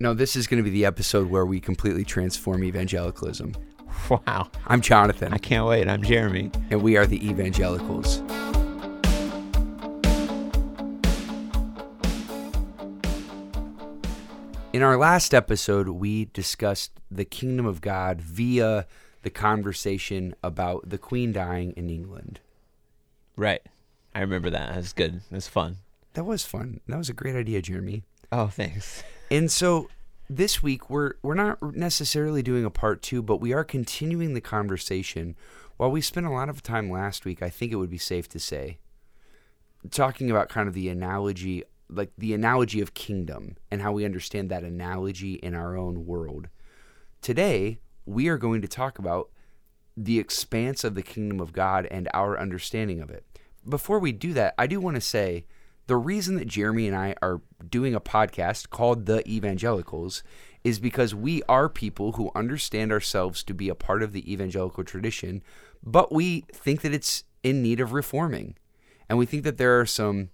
No, this is going to be the episode where we completely transform evangelicalism. Wow. I'm Jonathan, I can't wait. I'm Jeremy. and we are the evangelicals. In our last episode, we discussed the kingdom of God via the conversation about the queen dying in England. Right. I remember that. That was good. That was fun. That was fun. That was a great idea, Jeremy. Oh, thanks. And so this week we're we're not necessarily doing a part 2, but we are continuing the conversation. While we spent a lot of time last week, I think it would be safe to say talking about kind of the analogy like the analogy of kingdom and how we understand that analogy in our own world. Today, we are going to talk about the expanse of the kingdom of God and our understanding of it. Before we do that, I do want to say the reason that Jeremy and I are doing a podcast called The Evangelicals is because we are people who understand ourselves to be a part of the evangelical tradition, but we think that it's in need of reforming. And we think that there are some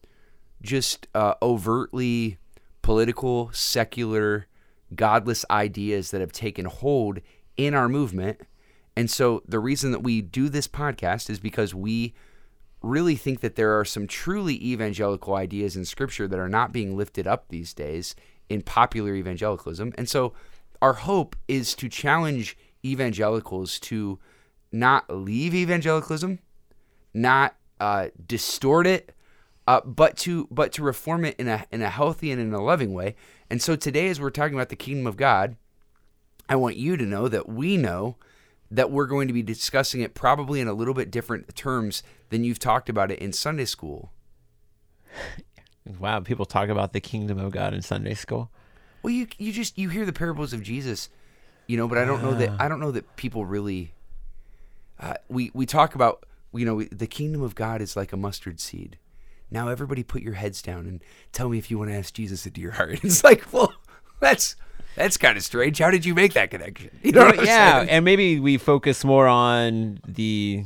just uh, overtly political, secular, godless ideas that have taken hold in our movement. And so the reason that we do this podcast is because we really think that there are some truly evangelical ideas in scripture that are not being lifted up these days in popular evangelicalism. And so our hope is to challenge evangelicals to not leave evangelicalism, not uh, distort it, uh, but to but to reform it in a in a healthy and in a loving way. And so today, as we're talking about the kingdom of God, I want you to know that we know that we're going to be discussing it probably in a little bit different terms than you've talked about it in Sunday school. Wow. People talk about the kingdom of God in Sunday school. Well, you you just you hear the parables of Jesus, you know, but I don't know that I don't know that people really. Uh, we we talk about you know the kingdom of God is like a mustard seed. Now everybody put your heads down and tell me if you want to ask Jesus into your heart. It's like, well, that's that's kind of strange. How did you make that connection? You know yeah, saying? and maybe we focus more on the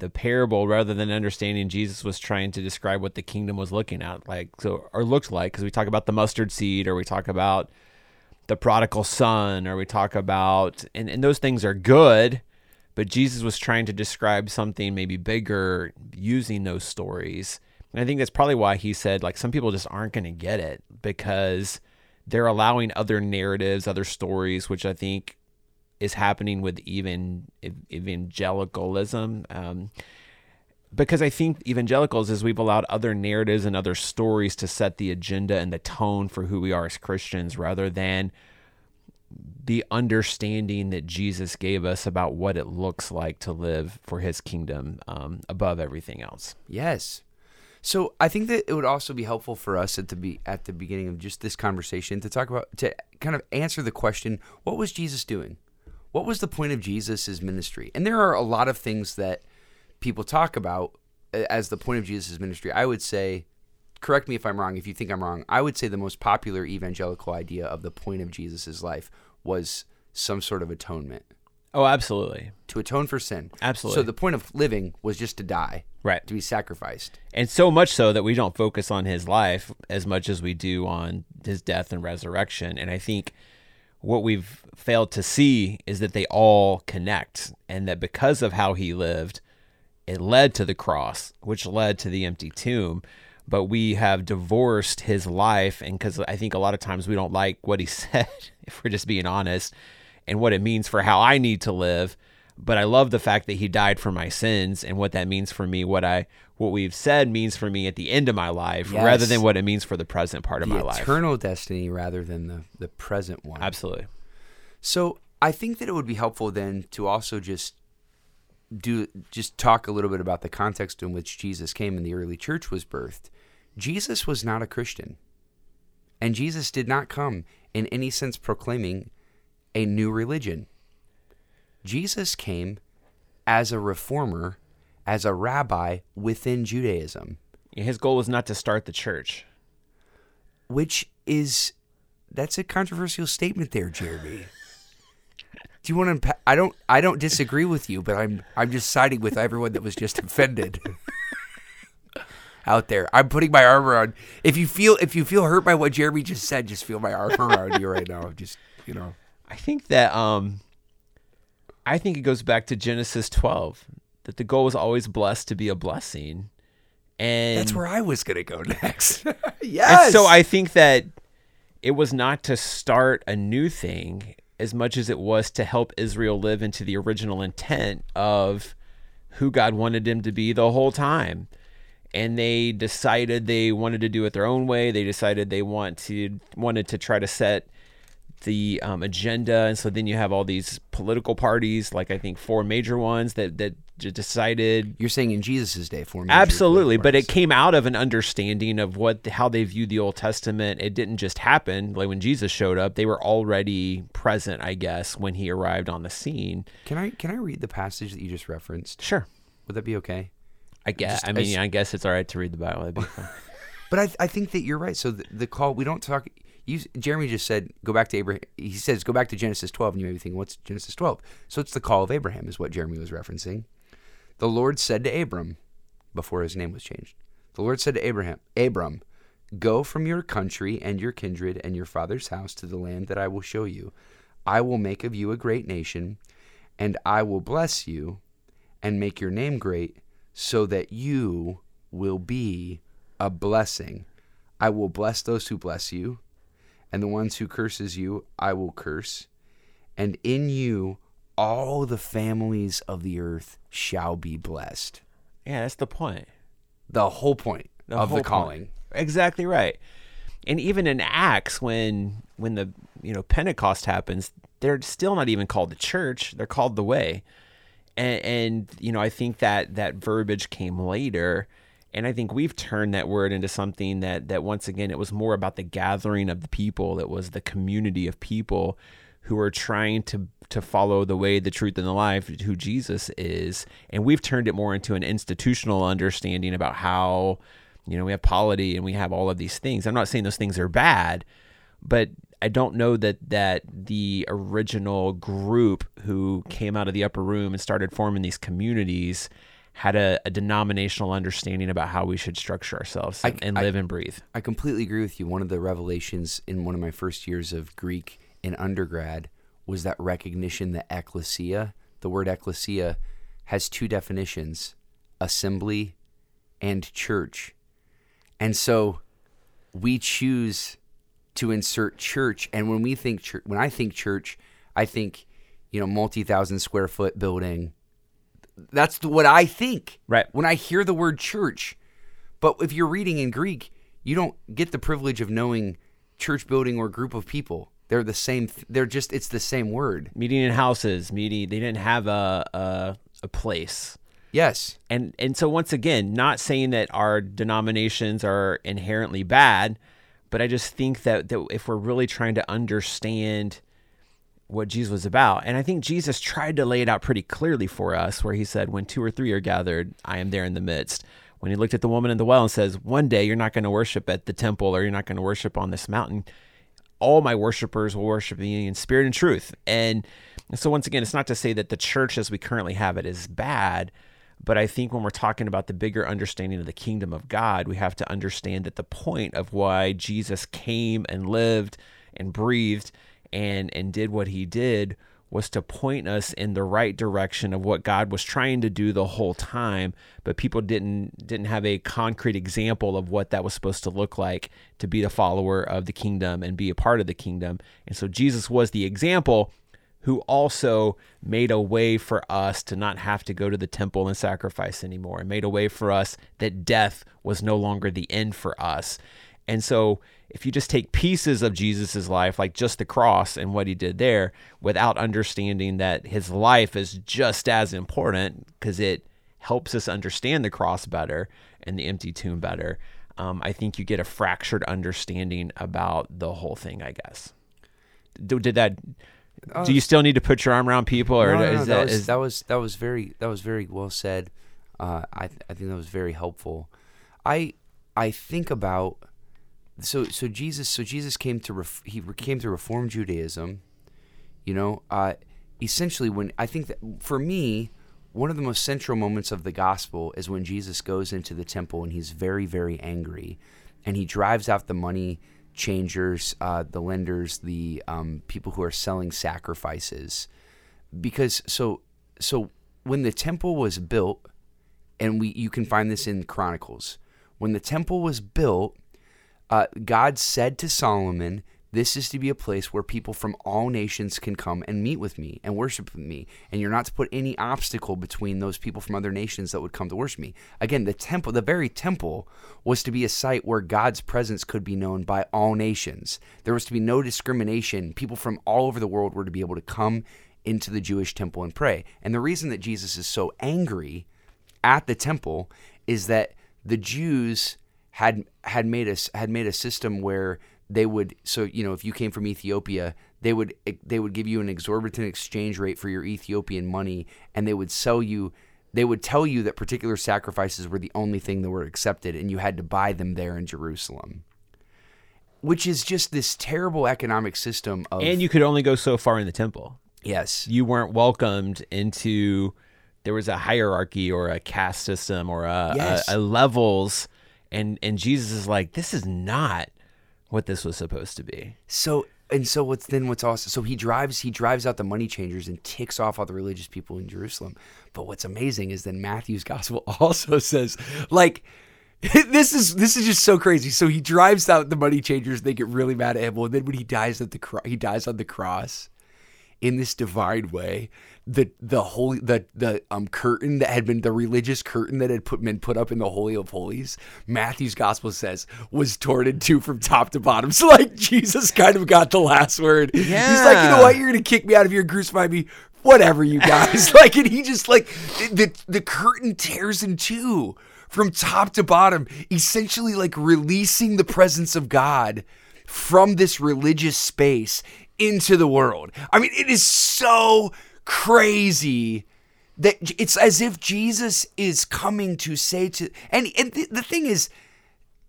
the parable rather than understanding Jesus was trying to describe what the kingdom was looking at like so or looked like because we talk about the mustard seed or we talk about the prodigal son or we talk about and, and those things are good but Jesus was trying to describe something maybe bigger using those stories and I think that's probably why he said like some people just aren't going to get it because they're allowing other narratives other stories which I think is happening with even evangelicalism. Um, because I think evangelicals is we've allowed other narratives and other stories to set the agenda and the tone for who we are as Christians rather than the understanding that Jesus gave us about what it looks like to live for his kingdom um, above everything else. Yes. So I think that it would also be helpful for us at the be at the beginning of just this conversation to talk about to kind of answer the question: What was Jesus doing? What was the point of Jesus' ministry? And there are a lot of things that people talk about uh, as the point of Jesus' ministry. I would say, correct me if I'm wrong. If you think I'm wrong, I would say the most popular evangelical idea of the point of Jesus' life was some sort of atonement Oh, absolutely. to atone for sin. Absolutely. So the point of living was just to die, Right. to be sacrificed. And so much so that we don't focus on his life as much as we do on his death and resurrection. And I think what we've failed to see is that they all connect and that because of how he lived, it led to the cross, which led to the empty tomb. But we have divorced his life. And because I think a lot of times we don't like what he said, if we're just being honest, and what it means for how I need to live. But I love the fact that he died for my sins and what that means for me, what I what we've said means for me at the end of my life, rather than what it means for the present part of the my life. eternal destiny rather than the, the present one. Absolutely. So I think that it would be helpful then to also just do just talk a little bit about the context in which Jesus came and the early church was birthed. Jesus was not a Christian. And Jesus did not come in any sense proclaiming a new religion. Jesus came as a reformer, as a rabbi within Judaism. His goal was not to start the church. which is that's a controversial statement there, Jeremy. Do you want to? I don't. I don't disagree with you, but I'm. I'm just siding with everyone that was just offended. out there. I'm putting my arm around. If you feel if you feel hurt by what Jeremy just said, just feel my arm around you right now. Just you know. I think that um I think it goes back to Genesis 12 that the goal was always blessed to be a blessing. And That's where I was gonna go next. yes. So I think that it was not to start a new thing as much as it was to help Israel live into the original intent of who God wanted them to be the whole time. And they decided they wanted to do it their own way. They decided they want to wanted to try to set the um, agenda, and so then you have all these political parties, like I think four major ones that that decided. You're saying in Jesus' day, four absolutely, but it came out of an understanding of what how they viewed the Old Testament. It didn't just happen like when Jesus showed up; they were already present, I guess, when he arrived on the scene. Can I can I read the passage that you just referenced? Sure. Would that be okay? I guess. Just, I mean, I, I, guess it's all right to read the Bible. but I, I think that you're right. So the, the call we don't talk you, Jeremy just said, go back to Abraham. He says, go back to Genesis 12. And you may be thinking, what's Genesis 12? So it's the call of Abraham, is what Jeremy was referencing. The Lord said to Abram, before his name was changed, the Lord said to Abraham, Abram, go from your country and your kindred and your father's house to the land that I will show you. I will make of you a great nation, and I will bless you and make your name great, so that you will be a blessing. I will bless those who bless you and the ones who curses you I will curse, and in you all the families of the earth shall be blessed. Yeah, that's the point. The whole point the of whole the calling. Point. Exactly right. And even in Acts, when when the you know Pentecost happens, they're still not even called the church; they're called the way. And, and you know, I think that that verbiage came later and I think we've turned that word into something that that once again it was more about the gathering of the people. It was the community of people who are trying to to follow the way, the truth, and the life, who Jesus is. And we've turned it more into an institutional understanding about how, you know, we have polity and we have all of these things. I'm not saying those things are bad, but I don't know that that the original group who came out of the upper room and started forming these communities had a, a, denominational understanding about how we should structure ourselves and, I, and live I, and breathe. I completely agree with you. One of the revelations in one of my first years of Greek in undergrad was that recognition that ecclesia, the word ecclesia, has two definitions assembly and church. And so we choose to insert church. And when we think church, when I think church, I think, you know, multi thousand square foot building that's what I think. Right. When I hear the word church. But if you're reading in Greek, you don't get the privilege of knowing church building or group of people. They're the same. They're just. It's the same word. Meeting in houses. Meeting. They didn't have a a, a place. Yes. And and so once again, not saying that our denominations are inherently bad, but I just think that that if we're really trying to understand what Jesus was about. And I think Jesus tried to lay it out pretty clearly for us, where he said, When two or three are gathered, I am there in the midst. When he looked at the woman in the well and says, One day you're not going to worship at the temple or you're not going to worship on this mountain. All my worshipers will worship me in spirit and truth. And so, once again, it's not to say that the church as we currently have it is bad, but I think when we're talking about the bigger understanding of the kingdom of God, we have to understand that the point of why Jesus came and lived and breathed and and did what he did was to point us in the right direction of what God was trying to do the whole time, but people didn't didn't have a concrete example of what that was supposed to look like to be the follower of the kingdom and be a part of the kingdom. And so Jesus was the example who also made a way for us to not have to go to the temple and sacrifice anymore and made a way for us that death was no longer the end for us. And so if you just take pieces of Jesus's life, like just the cross and what he did there, without understanding that his life is just as important because it helps us understand the cross better and the empty tomb better, um, I think you get a fractured understanding about the whole thing. I guess. Did that? Uh, do you still need to put your arm around people, or no, no, is no, that, that was, is, that was that was very that was very well said. Uh, I I think that was very helpful. I I think about so so Jesus so Jesus came to ref, he came to reform Judaism. You know, uh, essentially when I think that for me one of the most central moments of the gospel is when Jesus goes into the temple and he's very, very angry, and he drives out the money changers, uh, the lenders, the um, people who are selling sacrifices, because so so when the temple was built, and we you can find this in Chronicles, when the temple was built, uh, God said to Solomon this is to be a place where people from all nations can come and meet with me and worship with me. And you're not to put any obstacle between those people from other nations that would come to worship me. Again, the temple, the very temple, was to be a site where God's presence could be known by all nations. There was to be no discrimination. People from all over the world were to be able to come into the Jewish temple and pray. And the reason that Jesus is so angry at the temple is that the Jews had had made a had made a system where they would so you know if you came from Ethiopia they would eh, they would give you an exorbitant exchange rate for your Ethiopian money and they would sell you they would tell you that particular sacrifices were the only thing that were accepted and you had to buy them there in Jerusalem. Which is just this terrible economic system of and you could only go so far in the temple. Yes. You weren't welcomed into there was a hierarchy or a caste system or a, Yes. a, a levels and and Jesus is like this is not what this was supposed to be So and so what's then what's awesome so he drives he drives out the money changers and ticks off all the religious people in Jerusalem. But what's amazing is then Matthew's gospel also says like this is this is just so crazy. So he drives out the money changers, they get really mad at him. Well, then when he dies at the cro- he dies on the cross in this divine way. The the holy the the um curtain that had been the religious curtain that had put been put up in the holy of holies, Matthew's gospel says was torn in two from top to bottom. So like Jesus kind of got the last word. yeah. He's like, you know what, you're gonna kick me out of here and crucify me. Whatever, you guys. like, and he just like the the curtain tears in two from top to bottom, essentially like releasing the presence of God from this religious space into the world. I mean, it is so crazy that it's as if Jesus is coming to say to and and the, the thing is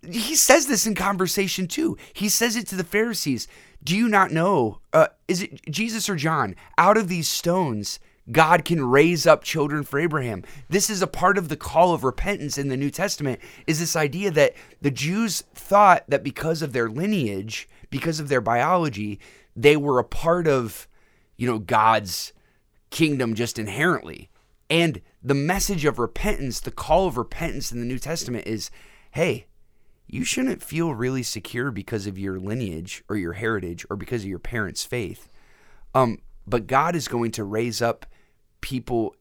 he says this in conversation too. He says it to the Pharisees. Do you not know? Uh, is it Jesus or John? Out of these stones, God can raise up children for Abraham. This is a part of the call of repentance in the New Testament. Is this idea that the Jews thought that because of their lineage, because of their biology, they were a part of, you know, God's kingdom just inherently. And the message of repentance, the call of repentance in the New Testament is, hey, you shouldn't feel really secure because of your lineage or your heritage or because of your parents' faith. Um, but God is going to raise up people.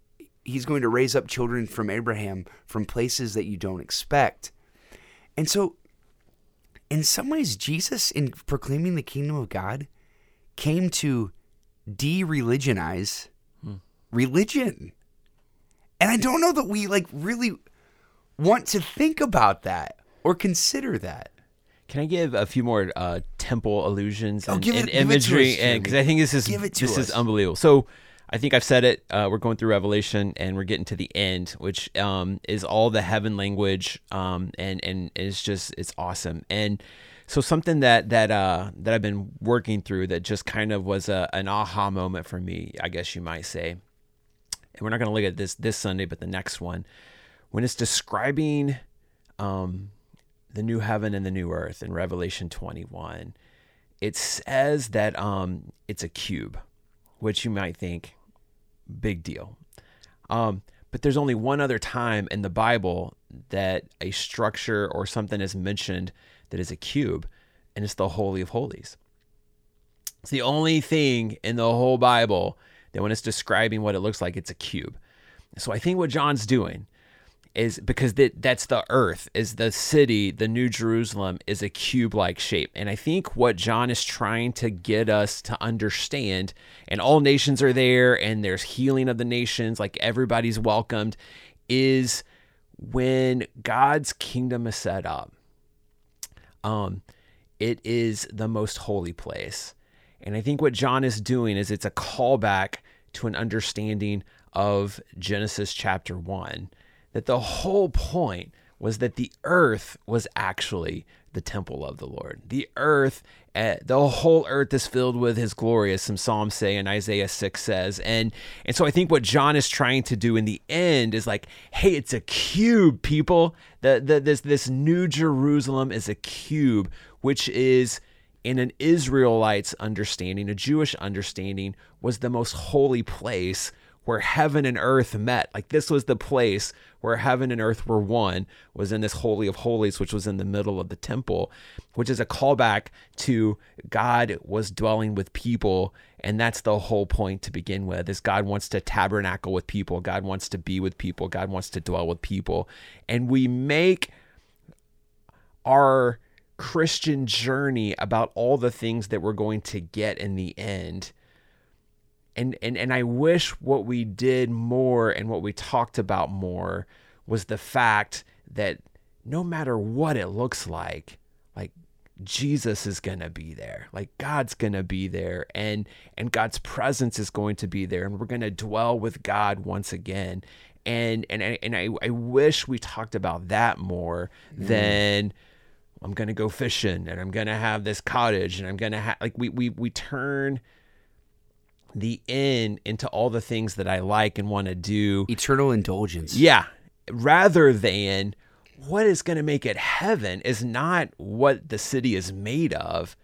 He's going to raise up children from Abraham from places that you don't expect. And so, in some ways, Jesus, in proclaiming the kingdom of God, came to de religionize religion. And I don't know that we like really want to think about that or consider that. Can I give a few more uh, temple illusions Oh, and, give it- and give it to imagery? us, and because I think this is Give it to this is unbelievable. So I think I've said it. Uh, we're going through Revelation and we're getting to the end, which um, is all the heaven language, um, and and it's just it's awesome. And so something that that uh, that I've been working through that just kind of was a, an aha moment for me, I guess you might say. And we're not going to look at this this Sunday, but the next one, when it's describing um, the new heaven and the new earth in Revelation 21, it says that um, it's a cube, which you might think, big deal. Um, but there's only one other time in the Bible that a structure or something is mentioned that is a cube, and it's the Holy of Holies. It's the only thing in the whole Bible that when it's describing what it looks like, it's a cube. So I think what John's doing is because that that's the earth is the city the new jerusalem is a cube like shape. And i think what john is trying to get us to understand and all nations are there and there's healing of the nations like everybody's welcomed is when god's kingdom is set up um it is the most holy place. And i think what john is doing is it's a callback to an understanding of genesis chapter 1 that the whole point was that the earth was actually the temple of the Lord. The earth Uh, the whole earth is filled with his glory, as some Psalms say and Isaiah 6 says. And and so I think what John is trying to do in the end is like, hey, it's a cube, people. The, the this this new Jerusalem is a cube, which is in an Israelite's understanding, a Jewish understanding, was the most holy place where heaven and earth met. Like this was the place where heaven and earth were one, was in this Holy of Holies, which was in the middle of the temple, which is a callback to God was dwelling with people. And that's the whole point to begin with is God wants to tabernacle with people. God wants to be with people. God wants to dwell with people. And we make our Christian journey about all the things that we're going to get in the end. And, and and I wish what we did more and what we talked about more was the fact that no matter what it looks like, like Jesus is going to be there. Like God's going to be there and and God's presence is going to be there and we're going to dwell with God once again. And and I, and I, I wish we talked about that more mm. than I'm gonna go fishing and I'm gonna have this cottage and I'm gonna have like we we we turn the end into all the things that I like and want to do. Eternal indulgence. Yeah. Rather than what is going to make it heaven is not what the city is made of,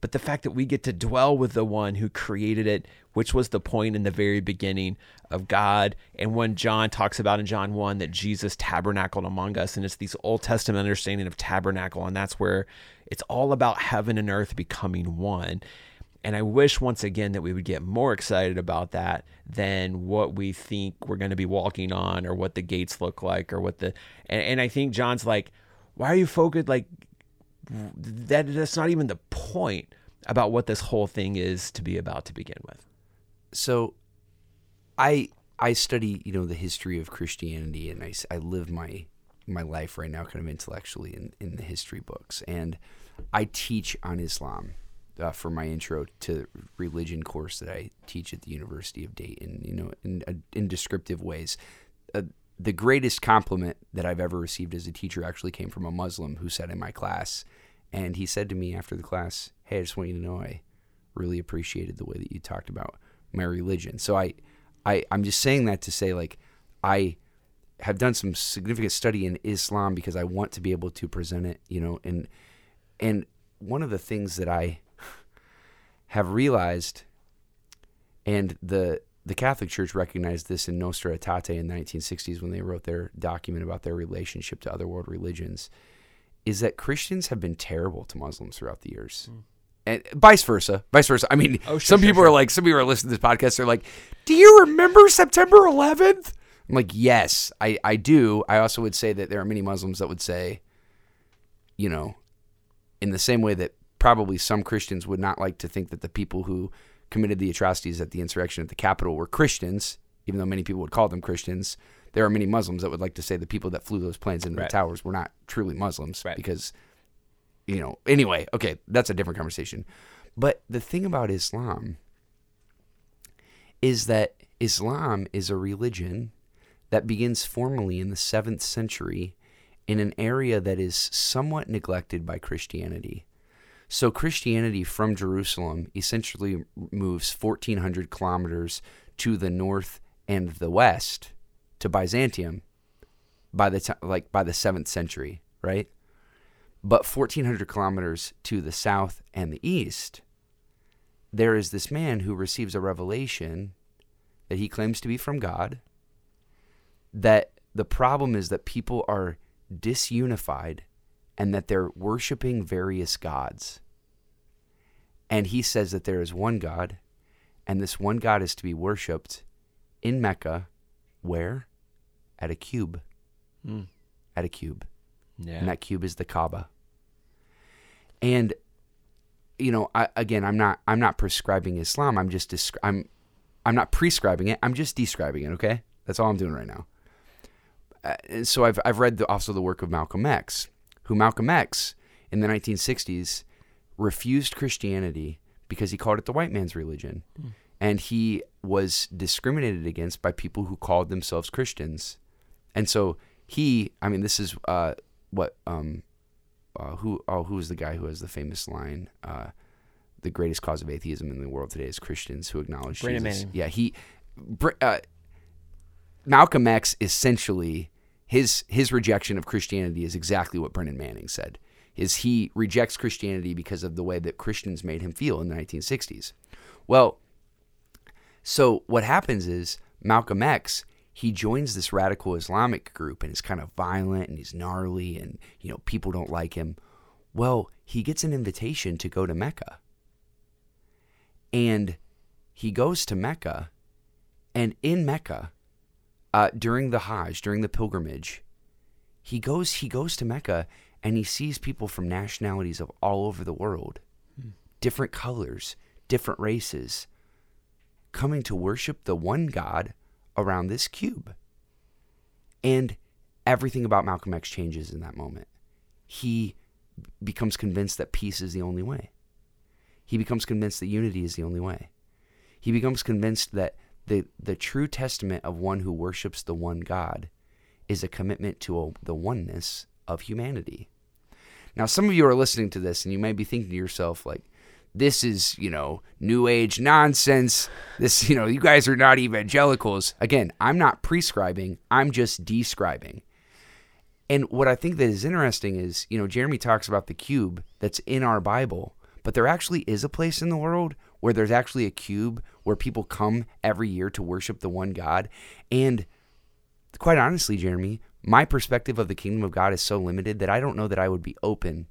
but the fact that we get to dwell with the one who created it, which was the point in the very beginning of God. And when John talks about in John 1 that Jesus tabernacled among us, and it's these Old Testament understanding of tabernacle, and that's where it's all about heaven and earth becoming one. And I wish once again that we would get more excited about that than what we think we're going to be walking on or what the gates look like or what the. And, and I think John's like, why are you focused? Like, that that's not even the point about what this whole thing is to be about to begin with. So, I I study you know the history of Christianity and I, I live my my life right now kind of intellectually in, in the history books and I teach on Islam uh, for my intro to religion course that I teach at the University of Dayton you know in uh, in descriptive ways. Uh, the greatest compliment that I've ever received as a teacher actually came from a Muslim who said in my class, and he said to me after the class, "Hey, I just want you to know I really appreciated the way that you talked about my religion." So I, I, I'm just saying that to say like I have done some significant study in Islam because I want to be able to present it, you know, and and one of the things that I have realized, and the the Catholic Church recognized this in Nostra Aetate in the 1960s when they wrote their document about their relationship to other world religions is that Christians have been terrible to Muslims throughout the years. Mm. And vice versa, vice versa. I mean, oh, sure, some sure, people sure. are like, some people are listening to this podcast. They're like, "Do you remember September 11th?" I'm like, "Yes, I, I do." I also would say that there are many Muslims that would say, you know, in the same way that probably some Christians would not like to think that the people who committed the atrocities at the insurrection at the Capitol were Christians, even though many people would call them Christians there are many Muslims that would like to say the people that flew those planes into right. the towers were not truly Muslims right. because, you know, anyway, okay, that's a different conversation. But the thing about Islam is that Islam is a religion that begins formally in the seventh century in an area that is somewhat neglected by Christianity. So Christianity from Jerusalem essentially moves 1,400 kilometers to the north and the west to Byzantium by the like by the seventh century, right? But 1,400 kilometers to the south and the east, there is this man who receives a revelation that he claims to be from God. That the problem is that people are disunified and that they're worshiping various gods. And he says that there is one God, and this one God is to be worshiped in Mecca, where? at a cube. Mm. At a cube. Yeah. And that cube is the Kaaba. And you know, I, again, I'm not I'm not prescribing Islam. I'm just descri- I'm I'm not prescribing it. I'm just describing it. Okay, that's all I'm doing right now. Uh, and so I've I've read the, also the work of Malcolm X, who Malcolm X in the 1960s refused Christianity because he called it the white man's religion, mm. and he was discriminated against by people who called themselves Christians and so he, I mean, this is uh, what um, uh, who oh who is the guy who has the famous line? Uh, the greatest cause of atheism in the world today is Christians who acknowledge Brennan Jesus. Manning. Yeah, he uh, Malcolm X essentially his his rejection of Christianity is exactly what Brennan Manning said. Is he rejects Christianity because of the way that Christians made him feel in the 1960s. Well, so what happens is Malcolm X he joins this radical Islamic group and is kind of violent and he's gnarly and you know people don't like him. Well, he gets an invitation to go to Mecca. And he goes to Mecca and in Mecca uh, during the Hajj, during the pilgrimage, he goes he goes to Mecca and he sees people from nationalities of all over the world, different colors, different races, coming to worship the one God around this cube. And everything about Malcolm X changes in that moment. He becomes convinced that peace is the only way. He becomes convinced that unity is the only way. He becomes convinced that the, the true testament of one who worships the one God is a commitment to a, the oneness of humanity. Now, some of you are listening to this and you may be thinking to yourself, like, this is, you know, new age nonsense. This, you know, you guys are not evangelicals. Again, I'm not prescribing, I'm just describing. And what I think that is interesting is, you know, Jeremy talks about the cube that's in our Bible, but there actually is a place in the world where there's actually a cube where people come every year to worship the one God. And quite honestly, Jeremy, my perspective of the kingdom of God is so limited that I don't know that I would be open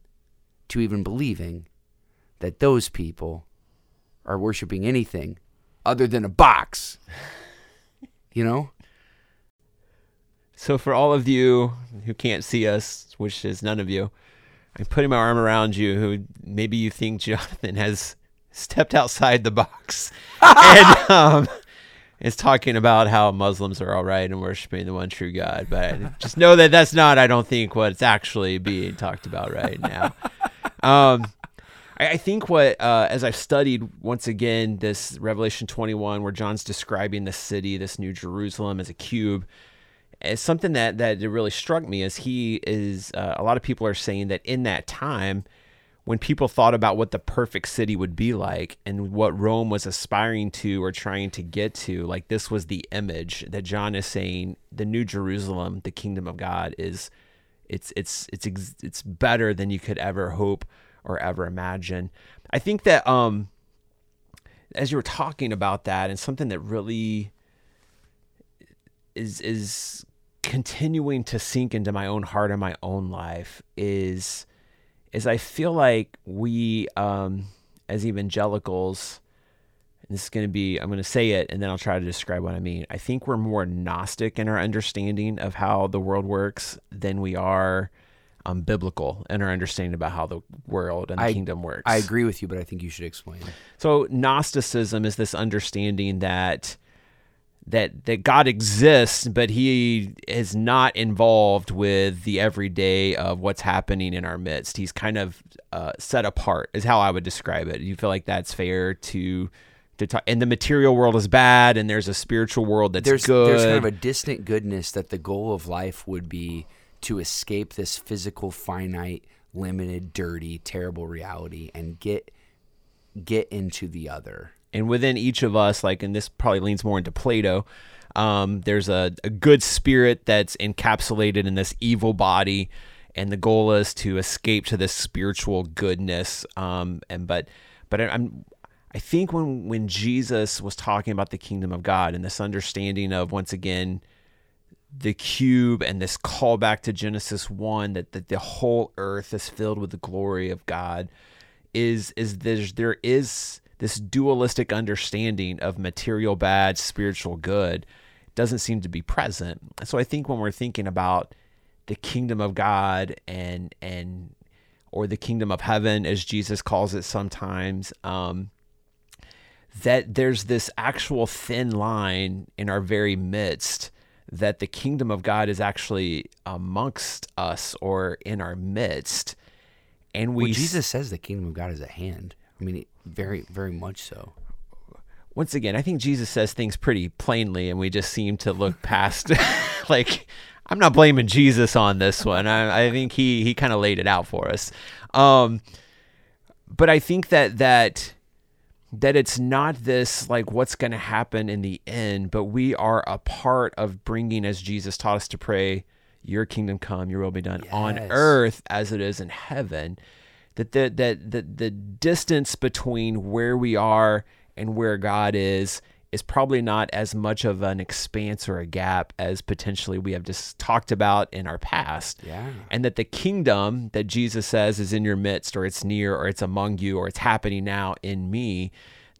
to even believing that those people are worshiping anything other than a box. You know? So for all of you who can't see us, which is none of you, I'm putting my arm around you who maybe you think Jonathan has stepped outside the box and um, is talking about how Muslims are all right and worshiping the one true God. But just know that that's not, I don't think, what's actually being talked about right now. Um, I, I think what, uh, as I've studied once again this Revelation 21, where John's describing the city, this New Jerusalem, as a cube, is something that that really struck me. is he is, uh, a lot of people are saying that in that time, when people thought about what the perfect city would be like and what Rome was aspiring to or trying to get to, like this was the image that John is saying the New Jerusalem, the kingdom of God, is it's it's it's it's better than you could ever hope or ever imagine. I think that um as you were talking about that and something that really is is continuing to sink into my own heart and my own life is is I feel like we um as evangelicals and this is going to be I'm going to say it and then I'll try to describe what I mean. I think we're more gnostic in our understanding of how the world works than we are um, biblical in our understanding about how the world and the I- kingdom works. I agree with you, but I think you should explain. So Gnosticism is this understanding that that that God exists, but He is not involved with the everyday of what's happening in our midst. He's kind of uh, set apart, is how I would describe it. You feel like that's fair to to talk, and the material world is bad, and there's a spiritual world that's There's good. there's kind of a distant goodness that the goal of life would be to escape this physical, finite, limited, dirty, terrible reality and get get into the other. And within each of us like and this probably leans more into plato um, there's a, a good spirit that's encapsulated in this evil body. And the goal is to escape to this spiritual goodness. Um, and but but i'm i think when when jesus was talking about the kingdom of god and this understanding of once again the cube and this callback to genesis 1 that, that the whole earth is filled with the glory of god is is there's there is this dualistic understanding of material bad, spiritual good doesn't seem to be present. So I think when we're thinking about the kingdom of God and and or the kingdom of heaven as Jesus calls it sometimes, um, that there's this actual thin line in our very midst that the kingdom of God is actually amongst us or in our midst. And we Well, Jesus says the kingdom of God is at hand. I mean, very, very much so. once again, I think Jesus says things pretty plainly, and we just seem to look past. like, I'm not blaming Jesus on this one. I, I think he he kind of laid it out for us. Um, but I think that that that it's not this like what's going to happen in the end, but we are a part of bringing, as Jesus taught us to pray, your kingdom come, your will be done on earth as it is in heaven. That the, that the, the distance between where we are and where God is is probably not as much of an expanse or a gap as potentially we have just talked about in our past Yeah. and that the kingdom that Jesus says is in your midst or it's near or it's among you or it's happening now in me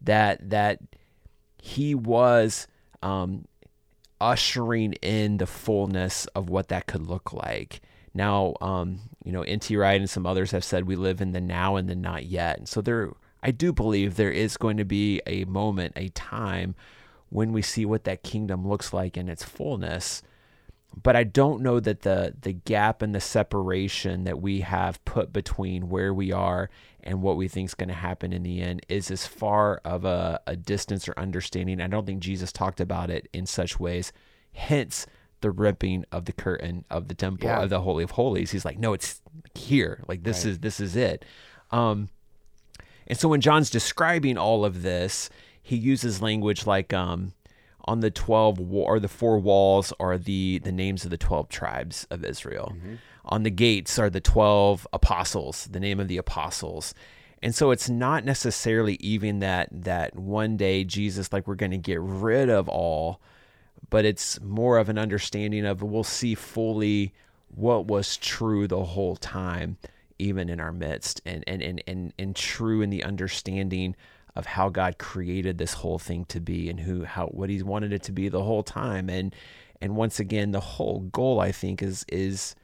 that that he was um, ushering in the fullness of what that could look like. Now, um, you know, NT Wright and some others have said we live in the now and the not yet. And so there, I do believe there is going to be a moment, a time when we see what that kingdom looks like in its fullness. But I don't know that the the gap and the separation that we have put between where we are and what we think is going to happen in the end is as far of a, a distance or understanding. I don't think Jesus talked about it in such ways. Hence the ripping of the curtain of the temple Yeah. of the holy of holies. He's like, no, it's here. Like this Right. is this is it. Um, and so when John's describing all of this, he uses language like um, on the 12 wa- or the four walls are the the names of the 12 tribes of Israel. On the gates are the 12 apostles, the name of the apostles. And so it's not necessarily even that that one day Jesus like we're going to get rid of all, but it's more of an understanding of we'll see fully what was true the whole time even in our midst and and and and, and true in the understanding of how God created this whole thing to be and who how what He's wanted it to be the whole time. And and once again the whole goal I think is is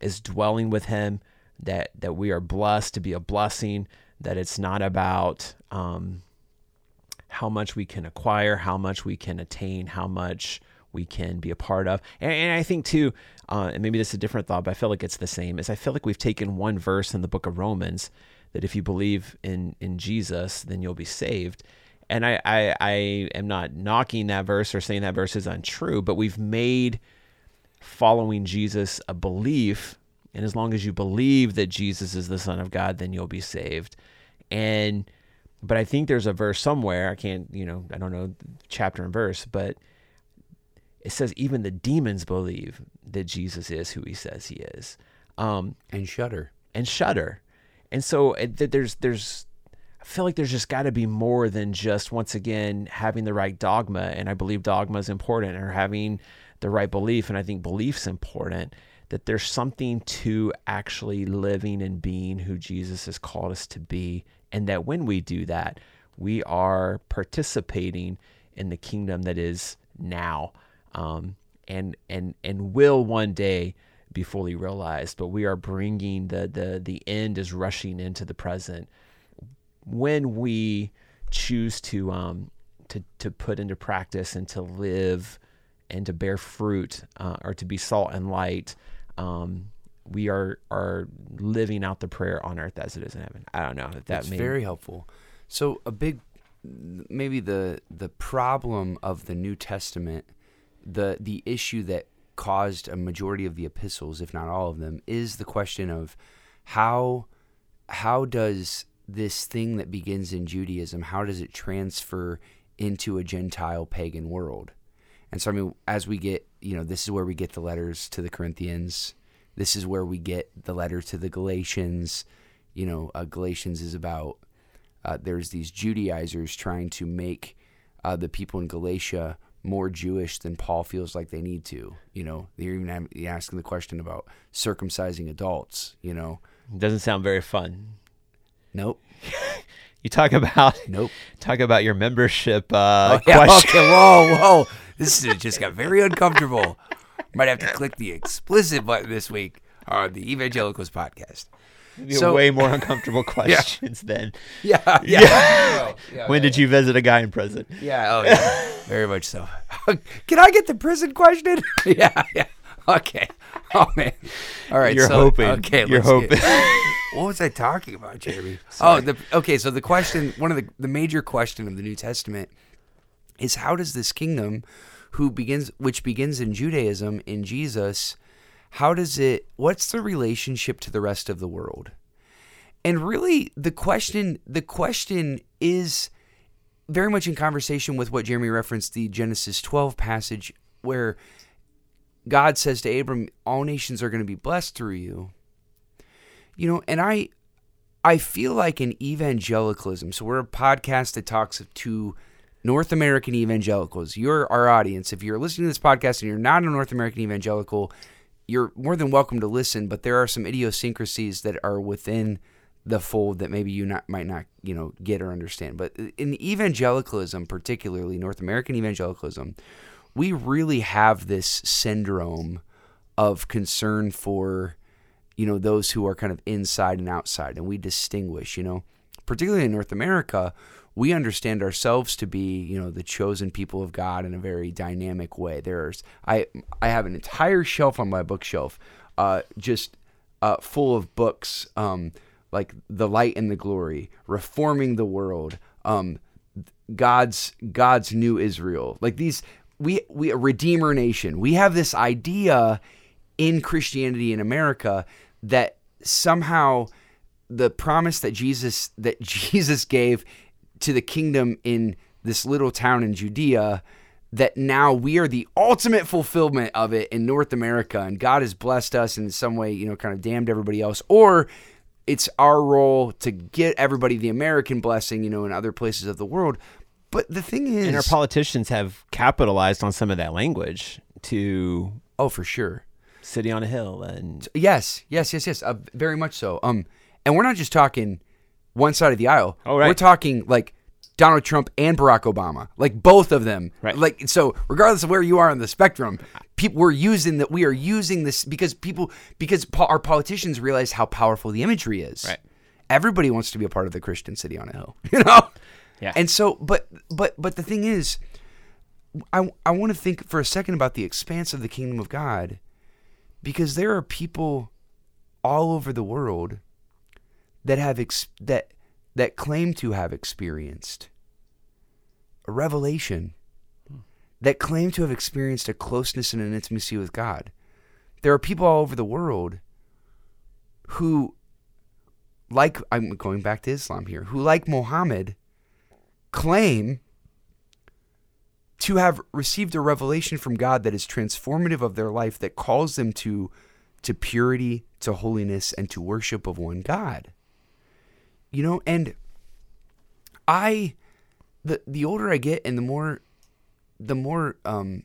is dwelling with him that that we are blessed to be a blessing that it's not about um how much we can acquire, how much we can attain, how much we can be a part of. And, and I think too, uh, and maybe this is a different thought, but I feel like it's the same. Is I feel like we've taken one verse in the book of Romans that if you believe in in Jesus, then you'll be saved. And I, I, I am not knocking that verse or saying that verse is untrue, but we've made following Jesus a belief. And as long as you believe that Jesus is the Son of God, then you'll be saved. And but I think there's a verse somewhere. I can't, you know, I don't know chapter and verse, but it says even the demons believe that Jesus is who he says he is, um, And shudder. and shudder. And so it, there's there's I feel like there's just got to be more than just once again having the right dogma, and I believe dogma is important, or having the right belief, and I think belief's important. That there's something to actually living and being who Jesus has called us to be, and that when we do that, we are participating in the kingdom that is now, um, and and and will one day be fully realized. But we are bringing the the the end is rushing into the present when we choose to um to to put into practice and to live and to bear fruit uh, or to be salt and light um we are are living out the prayer on earth as it is in heaven i don't know if that That's made very helpful. So a big, maybe the the problem of the New Testament, the the issue that caused a majority of the epistles, if not all of them, is the question of how how does this thing that begins in Judaism, how does it transfer into a Gentile pagan world? And so, I mean, as we get, you know, this is where we get the letters to the Corinthians. This is where we get the letter to the Galatians. You know, uh, Galatians is about uh, there's these Judaizers trying to make uh, the people in Galatia more Jewish than Paul feels like they need to. You know, they're even asking the question about circumcising adults. You know, doesn't sound very fun nope, you talk about nope. talk about your membership uh Oh, yeah, question okay, whoa, whoa. This is, just got very uncomfortable. Might have to click the explicit button this week on the Evangelicals podcast. Be So- way more uncomfortable questions than Yeah, yeah. yeah. when did you visit a guy in prison Yeah, oh yeah. Very much so. Can I get the prison question? yeah, yeah. Okay. Oh man. All right. You're so, hoping. Okay. You're let's get- hoping. what was I talking about, Jeremy? oh, the okay. So the question, one of the the major question of the New Testament is how does this kingdom, who begins, which begins in Judaism in Jesus, how does it? What's the relationship to the rest of the world? And really, the question the question is very much in conversation with what Jeremy referenced, the Genesis 12 passage where God says to Abram, "All nations are going to be blessed through you." You know, and I I feel like in evangelicalism, so we're a podcast that talks to North American evangelicals. You're our audience. If you're listening to this podcast and you're not a North American evangelical, you're more than welcome to listen, but there are some idiosyncrasies that are within the fold that maybe you not might not, you know, get or understand. But in evangelicalism, particularly North American evangelicalism, we really have this syndrome of concern for you know those who are kind of inside and outside and we distinguish you know particularly in north america we understand ourselves to be you know the chosen people of god in a very dynamic way. There's i i have an entire shelf on my bookshelf uh, just uh, full of books um, like the light and the glory reforming the world um, god's god's new israel. Like these we we a redeemer nation. We have this idea in christianity in america that somehow the promise that Jesus that Jesus gave to the kingdom in this little town in Judea that now we are the ultimate fulfillment of it in North America and God has blessed us in some way, you know, kind of damned everybody else or it's our role to get everybody the American blessing, you know, in other places of the world. But the thing is And our politicians have capitalized on some of that language to Oh, for sure. City on a Hill and Yes, yes, yes, yes. Uh, very much so. Um, and we're not just talking one side of the aisle. Oh, right. We're talking like Donald Trump and Barack Obama, like both of them. Right. Like so, regardless of where you are on the spectrum, people we're using that. We are using this because people because po- our politicians realize how powerful the imagery is. Right. Everybody wants to be a part of the Christian city on a hill. You know. Yeah. And so, but but but the thing is, I I want to think for a second about the expanse of the kingdom of God because there are people all over the world that have ex- that that claim to have experienced a revelation hmm. that claim to have experienced a closeness and an intimacy with God. There are people all over the world who like I'm going back to Islam here, who like Muhammad claim to have received a revelation from God that is transformative of their life that calls them to to purity, to holiness and to worship of one God. You know, and I the the older I get and the more the more um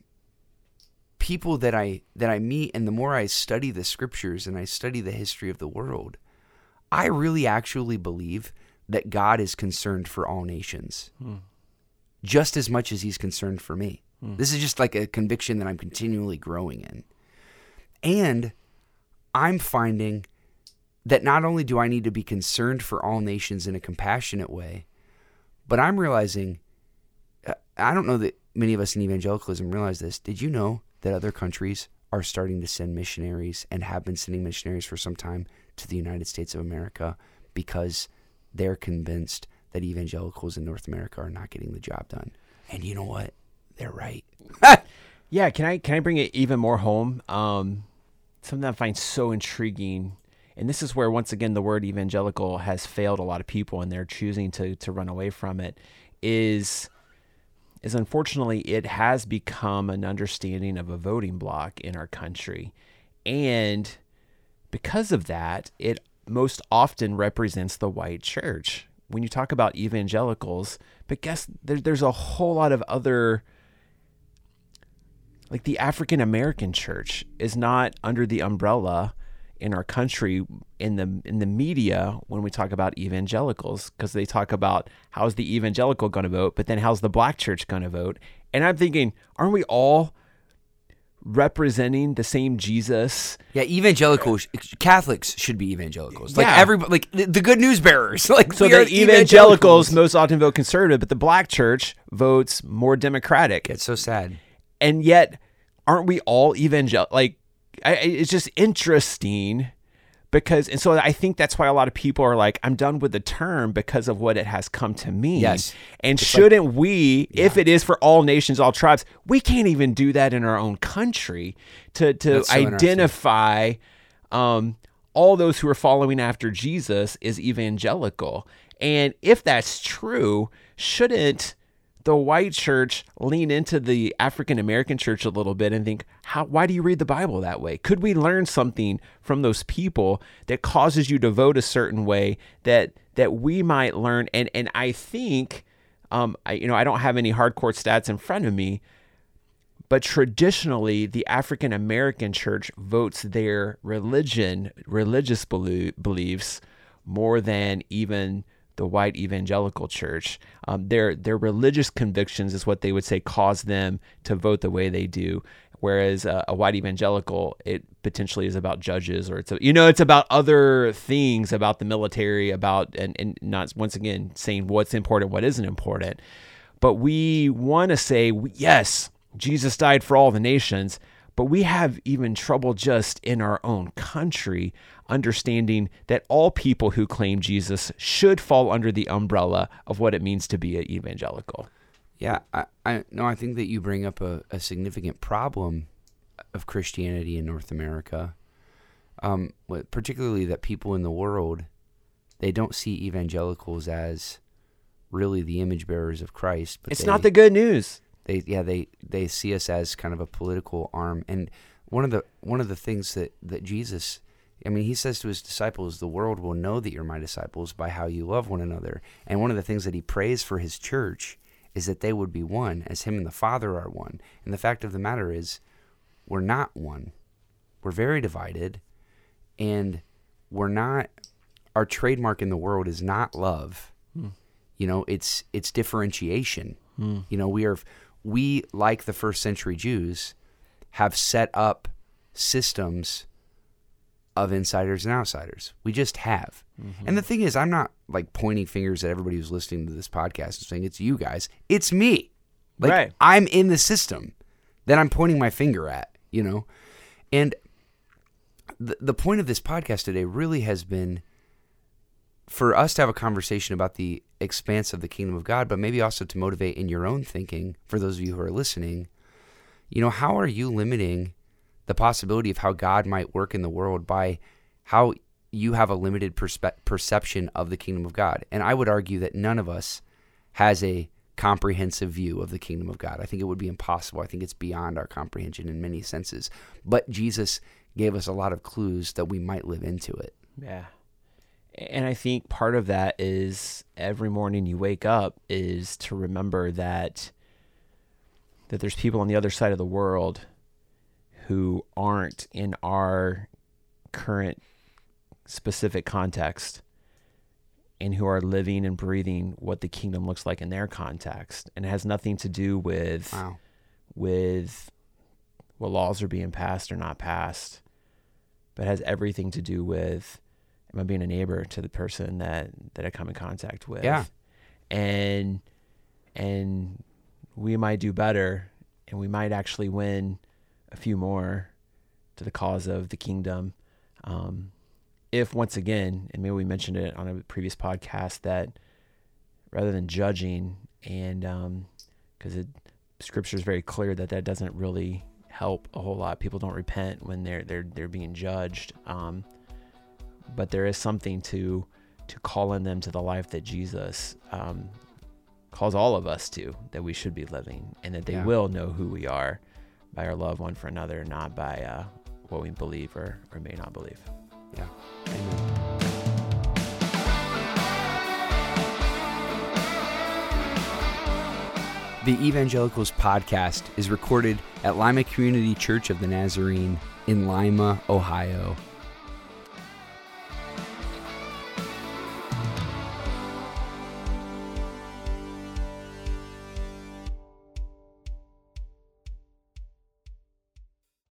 people that I that I meet and the more I study the scriptures and I study the history of the world, I really actually believe that God is concerned for all nations just as much as he's concerned for me. This is just like a conviction that I'm continually growing in. And I'm finding that not only do I need to be concerned for all nations in a compassionate way, but I'm realizing uh, I don't know that many of us in evangelicalism realize this. Did you know that other countries are starting to send missionaries and have been sending missionaries for some time to the United States of America because they're convinced that evangelicals in North America are not getting the job done. And you know what? They're right. Yeah, can I can I bring it even more home? Um, something I find so intriguing, and this is where once again the word evangelical has failed a lot of people, and they're choosing to to run away from it. Is is unfortunately it has become an understanding of a voting block in our country, and because of that, it most often represents the white church. When you talk about evangelicals, but guess there, there's a whole lot of other like the African American church is not under the umbrella in our country in the in the media when we talk about evangelicals because they talk about how's the evangelical going to vote but then how's the black church going to vote and I'm thinking aren't we all representing the same Jesus Yeah, evangelicals, Catholics should be evangelicals. Like Yeah. everybody, like the, the good news bearers. Like so the are evangelicals most often vote conservative but the black church votes more democratic It's so sad. and yet aren't we all evangel like I, it's just interesting because and so i think that's why a lot of people are like i'm done with the term because of what it has come to mean. Yes. and shouldn't we if it is for all nations all tribes we can't even do that in our own country to to so identify um all those who are following after jesus is evangelical. And if that's true shouldn't the white church lean into the African American church a little bit and think, how why do you read the Bible that way? Could we learn something from those people that causes you to vote a certain way that that we might learn? And and I think, um, I, you know, I don't have any hardcore stats in front of me, but traditionally the African American church votes their religion, religious beliefs, more than even the white evangelical church. Um, their their religious convictions is what they would say caused them to vote the way they do. Whereas uh, a white evangelical, it potentially is about judges or it's a, you know it's about other things about the military about and, and not once again saying what's important, what isn't important. But we want to say yes, Jesus died for all the nations, but we have even trouble just in our own country understanding that all people who claim Jesus should fall under the umbrella of what it means to be an evangelical. Yeah, I, I no, I think that you bring up a, a significant problem of Christianity in North America. Um, particularly that people in the world they don't see evangelicals as really the image bearers of Christ. But it's they, not the good news they yeah they they see us as kind of a political arm. And one of the one of the things that that Jesus I mean he says to his disciples the world will know that you're my disciples by how you love one another. And one of the things that he prays for his church is that they would be one as him and the father are one. And the fact of the matter is we're not one. We're very divided. And we're not our trademark in the world is not love. Hmm. you know it's it's differentiation. Hmm. you know we are we, like the first century Jews, have set up systems of insiders and outsiders. We just have. Mm-hmm. And the thing is, I'm not like pointing fingers at everybody who's listening to this podcast and saying it's you guys. It's me. Like right. I'm in the system that I'm pointing my finger at, you know? And the the point of this podcast today really has been for us to have a conversation about the expanse of the kingdom of God, but maybe also to motivate in your own thinking for those of you who are listening. You know, how are you limiting the possibility of how God might work in the world by how you have a limited perspe- perception of the kingdom of God? And I would argue that none of us has a comprehensive view of the kingdom of God. I think it would be impossible. I think it's beyond our comprehension in many senses. But Jesus gave us a lot of clues that we might live into it. Yeah. And I think part of that is every morning you wake up is to remember that that there's people on the other side of the world who aren't in our current specific context and who are living and breathing what the kingdom looks like in their context and it has nothing to do with wow. with what laws are being passed or not passed but has everything to do with am I being a neighbor to the person that that I come in contact with? Yeah. And and we might do better and we might actually win a few more to the cause of the kingdom. Um, if once again, and maybe we mentioned it on a previous podcast, that rather than judging and because um, scripture is very clear that that doesn't really help a whole lot. People don't repent when they're they're they're being judged. Um, but there is something to to calling them to the life that Jesus um, calls all of us to that we should be living, and that they yeah. will know who we are by our love one for another, not by uh, what we believe or, or may not believe. Yeah. Amen. The Evangelicals podcast is recorded at Lima Community Church of the Nazarene in Lima, Ohio.